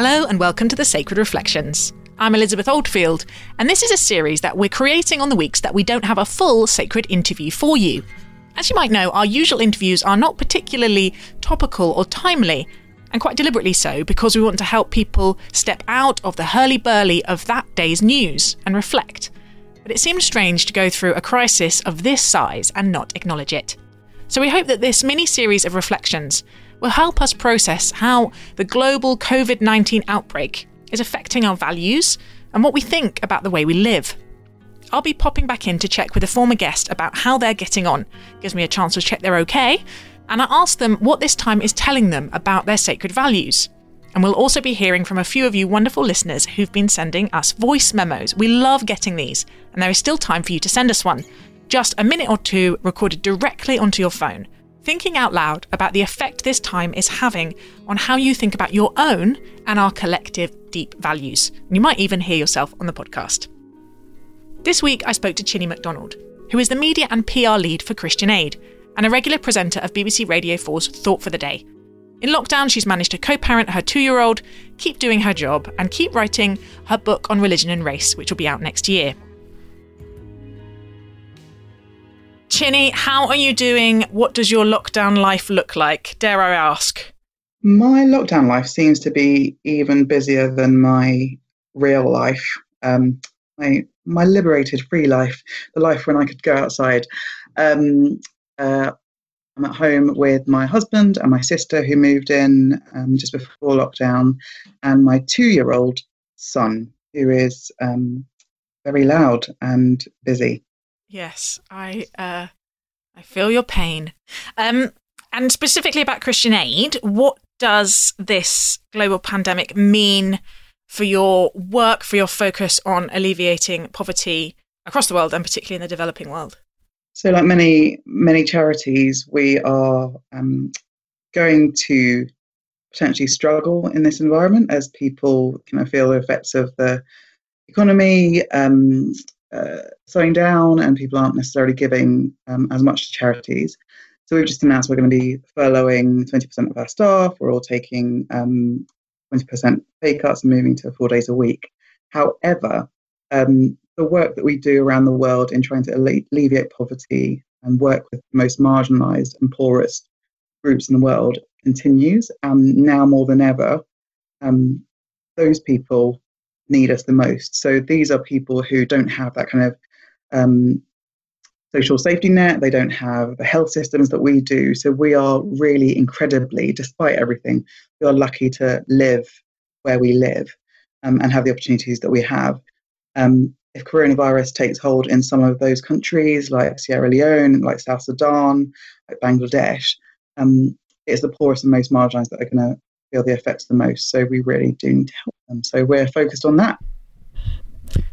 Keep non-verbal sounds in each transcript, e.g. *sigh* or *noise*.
Hello, and welcome to the Sacred Reflections. I'm Elizabeth Oldfield, and this is a series that we're creating on the weeks that we don't have a full sacred interview for you. As you might know, our usual interviews are not particularly topical or timely, and quite deliberately so because we want to help people step out of the hurly burly of that day's news and reflect. But it seems strange to go through a crisis of this size and not acknowledge it. So we hope that this mini series of reflections will help us process how the global COVID 19 outbreak is affecting our values and what we think about the way we live. I'll be popping back in to check with a former guest about how they're getting on. Gives me a chance to check they're okay. And I ask them what this time is telling them about their sacred values. And we'll also be hearing from a few of you wonderful listeners who've been sending us voice memos. We love getting these, and there is still time for you to send us one. Just a minute or two recorded directly onto your phone thinking out loud about the effect this time is having on how you think about your own and our collective deep values. You might even hear yourself on the podcast. This week, I spoke to Chine McDonald, who is the media and PR lead for Christian Aid and a regular presenter of BBC Radio 4's Thought for the Day. In lockdown, she's managed to co parent her two year old, keep doing her job, and keep writing her book on religion and race, which will be out next year. Chine, how are you doing? What does your lockdown life look like? Dare I ask? My lockdown life seems to be even busier than my real life. Um, my my liberated, free life, the life when I could go outside. Um, uh, I'm at home with my husband and my sister who moved in um, just before lockdown, and my two-year-old son who is um, very loud and busy. Yes, I uh, I feel your pain. Um, and specifically about Christian Aid, what does this global pandemic mean for your work, for your focus on alleviating poverty across the world, and particularly in the developing world? So, like many many charities, we are um, going to potentially struggle in this environment as people kind of feel the effects of the economy, um, uh, slowing down and people aren't necessarily giving um, as much to charities. So we've just announced we're going to be furloughing 20% of our staff. We're all taking um, 20% pay cuts and moving to four days a week. However, um, the work that we do around the world in trying to alleviate poverty and work with the most marginalized and poorest groups in the world continues. And now more than ever, um, those people need us the most. So these are people who don't have that kind of um, social safety net, they don't have the health systems that we do. So we are really incredibly, despite everything, we are lucky to live where we live um, and have the opportunities that we have. Um, if coronavirus takes hold in some of those countries like Sierra Leone, like South Sudan, like Bangladesh, um, it's the poorest and most marginalized that are going to feel the effects the most. So we really do need to help them. So we're focused on that.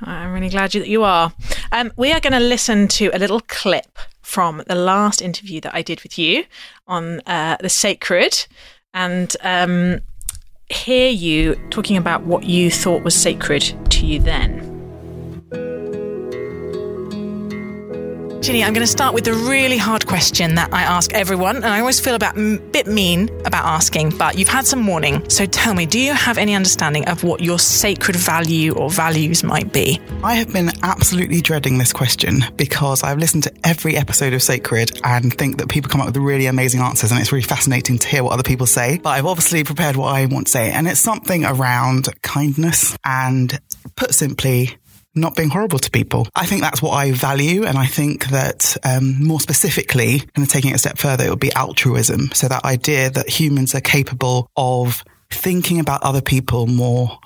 I'm really glad that you are. Um, we are going to listen to a little clip from the last interview that I did with you on uh, the sacred and um, hear you talking about what you thought was sacred to you then. Chine, I'm going to start with the really hard question that I ask everyone, and I always feel a bit mean about asking, but you've had some warning. So tell me, do you have any understanding of what your sacred value or values might be? I have been absolutely dreading this question because I've listened to every episode of Sacred and think that people come up with really amazing answers, and it's really fascinating to hear what other people say. But I've obviously prepared what I want to say, and it's something around kindness and, put simply, not being horrible to people. I think that's what I value. And I think that um, more specifically, and taking it a step further, it would be altruism. So that idea that humans are capable of thinking about other people more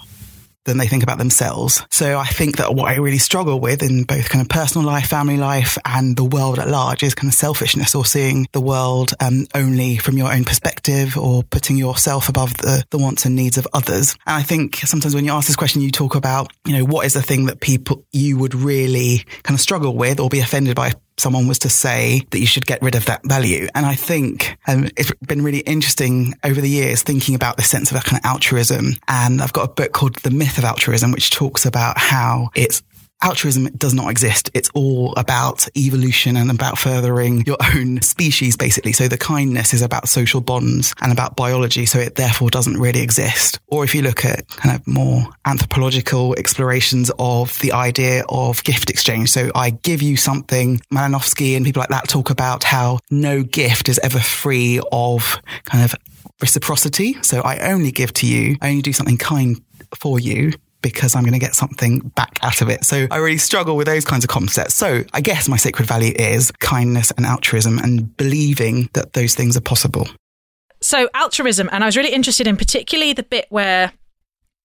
than they think about themselves. So I think that what I really struggle with in both kind of personal life, family life, and the world at large is kind of selfishness or seeing the world um, only from your own perspective or putting yourself above the, the wants and needs of others. And I think sometimes when you ask this question, you talk about, you know, what is the thing that people you would really kind of struggle with or be offended by someone was to say that you should get rid of that value. And I think um, it's been really interesting over the years thinking about the sense of a kind of altruism. And I've got a book called The Myth of Altruism, which talks about how it's altruism does not exist. It's all about evolution and about furthering your own species, basically. So the kindness is about social bonds and about biology. So it therefore doesn't really exist. Or if you look at kind of more anthropological explorations of the idea of gift exchange. So I give you something, Malinowski and people like that talk about how no gift is ever free of kind of reciprocity. So I only give to you, I only do something kind for you because I'm going to get something back out of it. So I really struggle with those kinds of concepts. So I guess my sacred value is kindness and altruism and believing that those things are possible. So altruism, and I was really interested in particularly the bit where,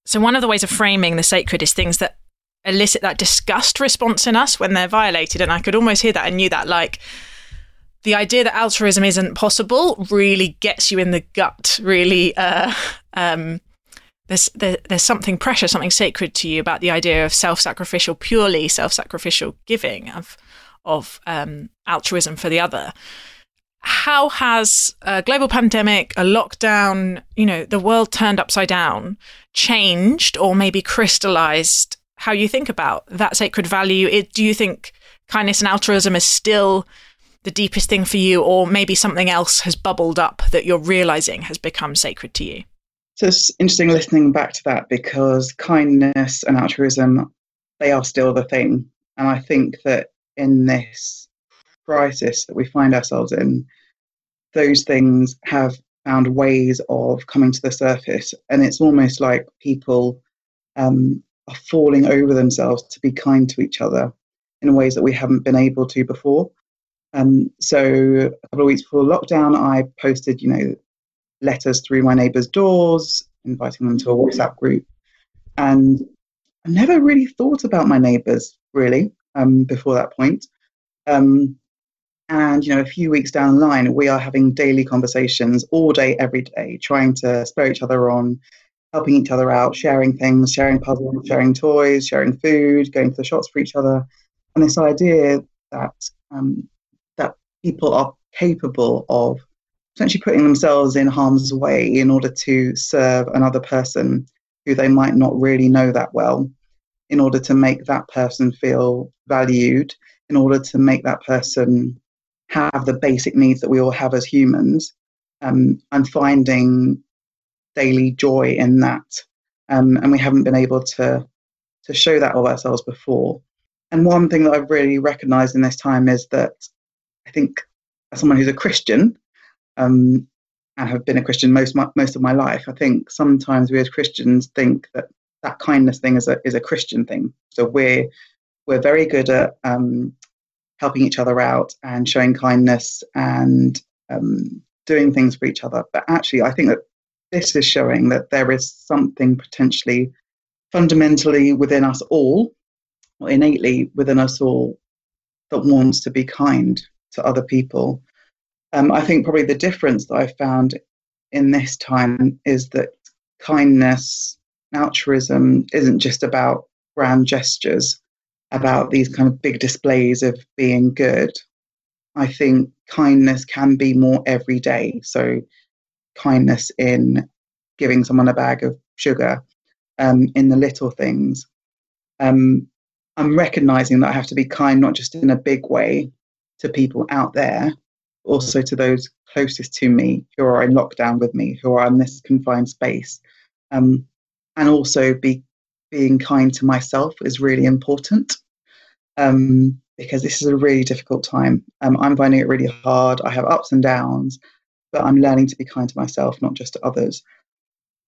so one of the ways of framing the sacred is things that elicit that disgust response in us when they're violated. And I could almost hear that and knew that like, the idea that altruism isn't possible really gets you in the gut, really uh, *laughs* um, there's there, there's something precious, something sacred to you about the idea of self-sacrificial, purely self-sacrificial giving of of um, altruism for the other. How has a global pandemic, a lockdown, you know, the world turned upside down, changed or maybe crystallized how you think about that sacred value? It, do you think kindness and altruism is still the deepest thing for you, or maybe something else has bubbled up that you're realizing has become sacred to you? So it's interesting listening back to that because kindness and altruism, they are still the thing. And I think that in this crisis that we find ourselves in, those things have found ways of coming to the surface. And it's almost like people um, are falling over themselves to be kind to each other in ways that we haven't been able to before. Um, so a couple of weeks before lockdown, I posted, you know, letters through my neighbours' doors, inviting them to a WhatsApp group. And I never really thought about my neighbours really um, before that point. Um, and you know, a few weeks down the line, we are having daily conversations all day, every day, trying to spur each other on, helping each other out, sharing things, sharing puzzles, sharing toys, sharing food, going to the shops for each other. And this idea that um, that people are capable of essentially putting themselves in harm's way in order to serve another person who they might not really know that well, in order to make that person feel valued, in order to make that person have the basic needs that we all have as humans, um, and finding daily joy in that. Um, and we haven't been able to to show that of ourselves before. And one thing that I've really recognised in this time is that I think as someone who's a Christian, um, and have been a Christian most most of my life. I think sometimes we as Christians think that that kindness thing is a is a Christian thing. So we're we're very good at um, helping each other out and showing kindness and um, doing things for each other. But actually, I think that this is showing that there is something potentially fundamentally within us all, or innately within us all, that wants to be kind to other people um, I think probably the difference that I've found in this time is that kindness, altruism isn't just about grand gestures, about these kind of big displays of being good. I think kindness can be more everyday. So, kindness in giving someone a bag of sugar, um, in the little things. Um, I'm recognizing that I have to be kind, not just in a big way to people out there, also to those closest to me who are in lockdown with me, who are in this confined space. Um, and also be being kind to myself is really important um, because this is a really difficult time. Um, I'm finding it really hard. I have ups and downs, but I'm learning to be kind to myself, not just to others.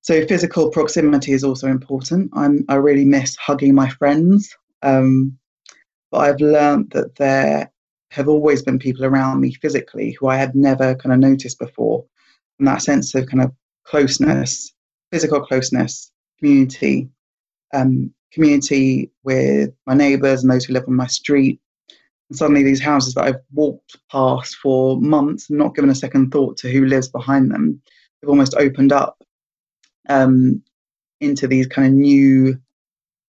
So physical proximity is also important. I'm, I really miss hugging my friends, um, but I've learned that there have always been people around me physically who I had never kind of noticed before. And that sense of kind of closeness, physical closeness, community, um, community with my neighbours and those who live on my street. And suddenly, these houses that I've walked past for months and not given a second thought to who lives behind them have almost opened up um, into these kind of new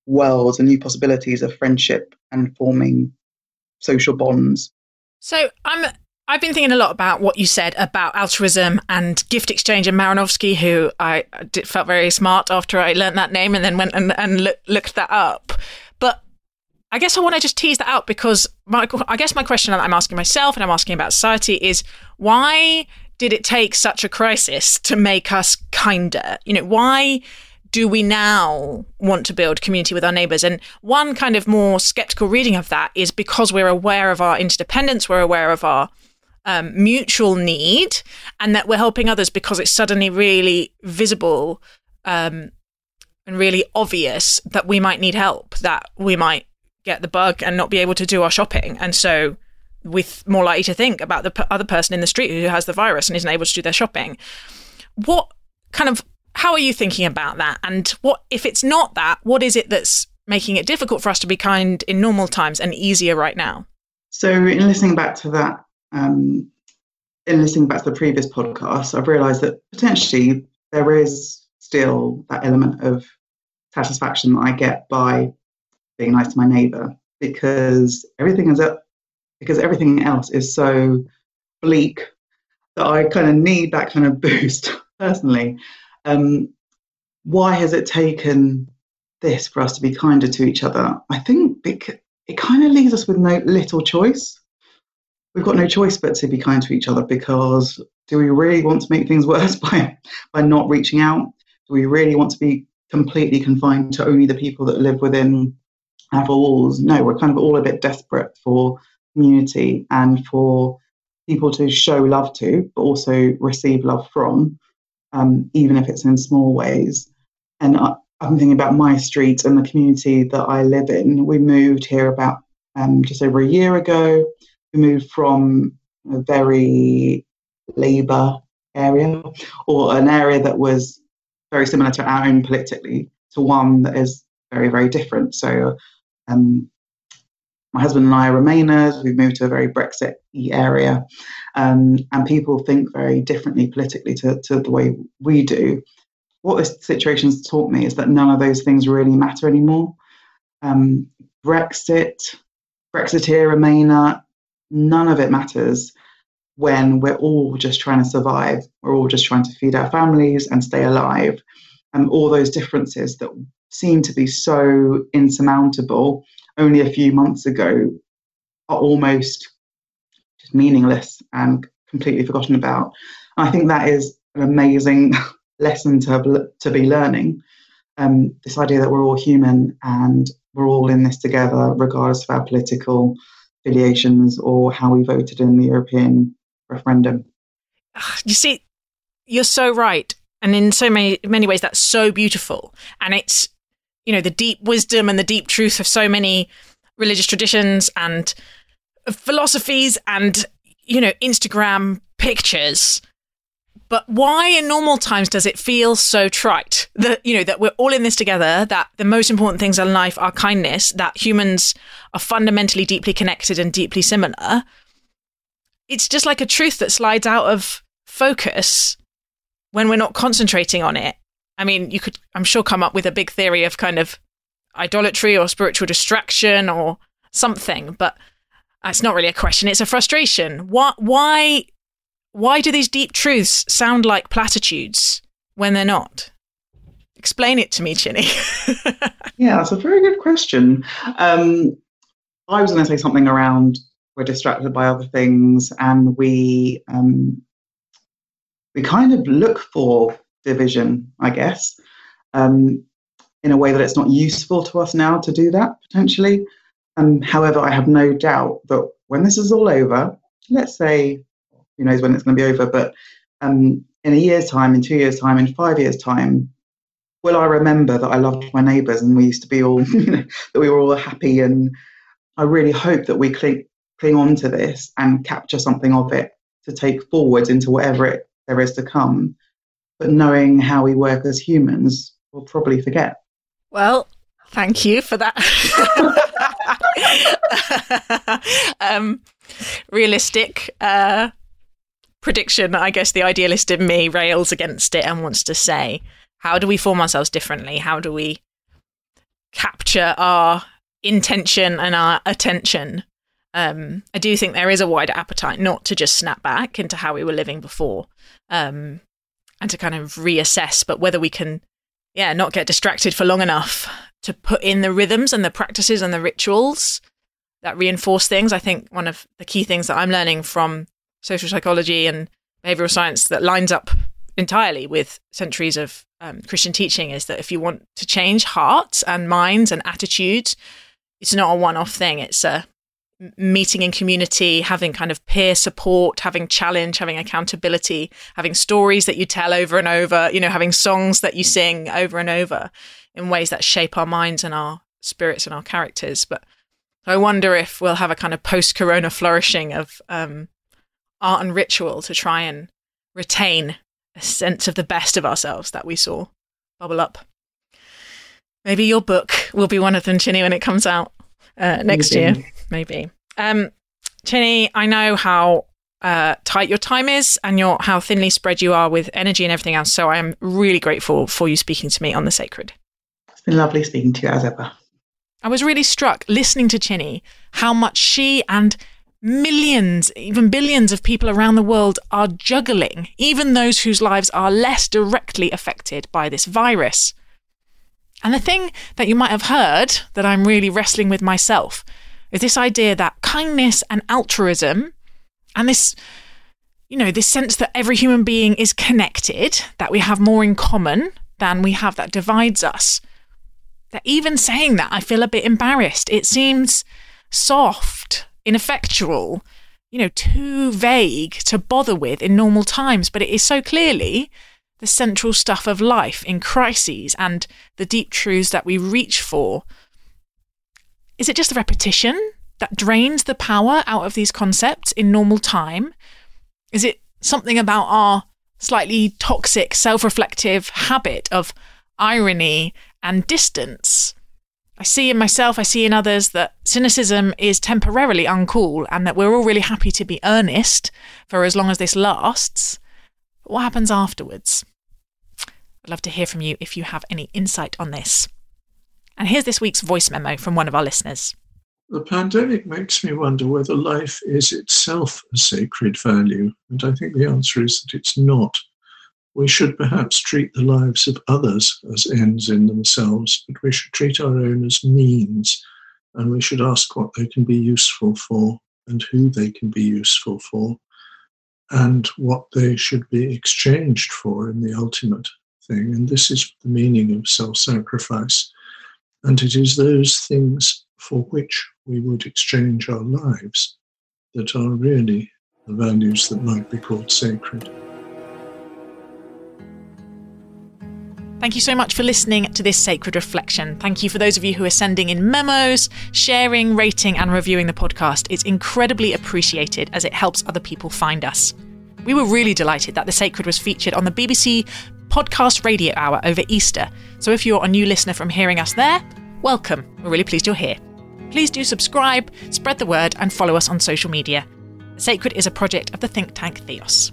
worlds and new possibilities of friendship and forming social bonds. So I'm I've been thinking a lot about what you said about altruism and gift exchange and Malinowski, who I did, felt very smart after I learned that name and then went and, and look, looked that up. But I guess I want to just tease that out because my, I guess my question that I'm asking myself and I'm asking about society is why did it take such a crisis to make us kinder? You know, why do we now want to build community with our neighbors? And one kind of more skeptical reading of that is because we're aware of our interdependence, we're aware of our um, mutual need, and that we're helping others because it's suddenly really visible um, and really obvious that we might need help, that we might get the bug and not be able to do our shopping. And so we're more likely to think about the p- other person in the street who has the virus and isn't able to do their shopping. What kind of how are you thinking about that? And what if it's not that? What is it that's making it difficult for us to be kind in normal times and easier right now? So, in listening back to that, um, in listening back to the previous podcast, I've realised that potentially there is still that element of satisfaction that I get by being nice to my neighbour because everything is up because everything else is so bleak that I kind of need that kind of *laughs* boost personally. Um, why has it taken this for us to be kinder to each other? I think it, it kind of leaves us with no little choice. We've got no choice but to be kind to each other because do we really want to make things *laughs* worse by by not reaching out? Do we really want to be completely confined to only the people that live within our walls? No, we're kind of all a bit desperate for community and for people to show love to, but also receive love from um, even if it's in small ways. And I, am thinking about my street and the community that I live in. We moved here about um, just over a year ago. We moved from a very Labour area or an area that was very similar to our own politically to one that is very, very different. So um, my husband and I are Remainers. We've moved to a very Brexit area, um, and people think very differently politically to, to the way we do. What this situation's taught me is that none of those things really matter anymore. Um, Brexit, Brexiteer, Remainer, none of it matters when we're all just trying to survive. We're all just trying to feed our families and stay alive. And all those differences that seem to be so insurmountable only a few months ago are almost just meaningless and completely forgotten about. And I think that is an amazing *laughs* lesson to, have, to be learning. Um, this idea that we're all human and we're all in this together, regardless of our political affiliations or how we voted in the European referendum. You see, you're so right. And in so many many ways, that's so beautiful. And it's you know the deep wisdom and the deep truth of so many religious traditions and philosophies and you know Instagram pictures. But why in normal times does it feel so trite that you know that we're all in this together that the most important things in life are kindness that humans are fundamentally deeply connected and deeply similar? It's just like a truth that slides out of focus when we're not concentrating on it I mean, you could, I'm sure, come up with a big theory of kind of idolatry or spiritual distraction or something, but it's not really a question. It's a frustration. Why, why, why do these deep truths sound like platitudes when they're not? Explain it to me, Chine. *laughs* yeah, that's a very good question. Um, I was going to say something around we're distracted by other things and we um, we kind of look for division, I guess, um, in a way that it's not useful to us now to do that potentially. Um, however, I have no doubt that when this is all over, let's say, who knows when it's going to be over, but um, in a year's time, in two years' time, in five years' time, will I remember that I loved my neighbours and we used to be all, *laughs* that we were all happy. And I really hope that we cling, cling on to this and capture something of it to take forward into whatever it, there is to come but knowing how we work as humans, we'll probably forget. Well, thank you for that. *laughs* um, realistic uh, prediction. I guess the idealist in me rails against it and wants to say, how do we form ourselves differently? How do we capture our intention and our attention? Um, I do think there is a wider appetite not to just snap back into how we were living before. Um, and to kind of reassess, but whether we can, yeah, not get distracted for long enough to put in the rhythms and the practices and the rituals that reinforce things. I think one of the key things that I'm learning from social psychology and behavioral science that lines up entirely with centuries of um, Christian teaching is that if you want to change hearts and minds and attitudes, it's not a one off thing. It's a meeting in community, having kind of peer support, having challenge, having accountability, having stories that you tell over and over, you know, having songs that you sing over and over in ways that shape our minds and our spirits and our characters. But I wonder if we'll have a kind of post corona flourishing of um, art and ritual to try and retain a sense of the best of ourselves that we saw bubble up. Maybe your book will be one of them, Chine, when it comes out uh, next maybe. year. Maybe. Um, Chine, I know how uh, tight your time is and your how thinly spread you are with energy and everything else. So I am really grateful for you speaking to me on the sacred. It's been lovely speaking to you as ever. I was really struck listening to Chine how much she and millions, even billions of people around the world are juggling, even those whose lives are less directly affected by this virus. And the thing that you might have heard that I'm really wrestling with myself is this idea that kindness and altruism and this you know this sense that every human being is connected that we have more in common than we have that divides us that even saying that i feel a bit embarrassed. It seems soft ineffectual, you know, too vague to bother with in normal times, but it is so clearly the central stuff of life in crises and the deep truths that we reach for. Is it just a repetition that drains the power out of these concepts in normal time? Is it something about our slightly toxic, self reflective habit of irony and distance I see in myself, I see in others that cynicism is temporarily uncool and that we're all really happy to be earnest for as long as this lasts. What happens afterwards? I'd love to hear from you if you have any insight on this. And here's this week's voice memo from one of our listeners. The pandemic makes me wonder whether life is itself a sacred value, and I think the answer is that it's not we should perhaps treat the lives of others as ends in themselves, but we should treat our own as means, and we should ask what they can be useful for and who they can be useful for, and what they should be exchanged for in the ultimate thing. And this is the meaning of self sacrifice. And it is those things for which we would exchange our lives that are really the values that might be called sacred. Thank you so much for listening to this sacred reflection. Thank you for those of you who are sending in memos, sharing, rating, and reviewing the podcast. It's incredibly appreciated as it helps other people find us. We were really delighted that The Sacred was featured on the BBC Podcast Radio Hour over Easter. So if you're a new listener from hearing us there, welcome. We're really pleased you're here. Please do subscribe, spread the word, and follow us on social media. Sacred is a project of the think tank Theos.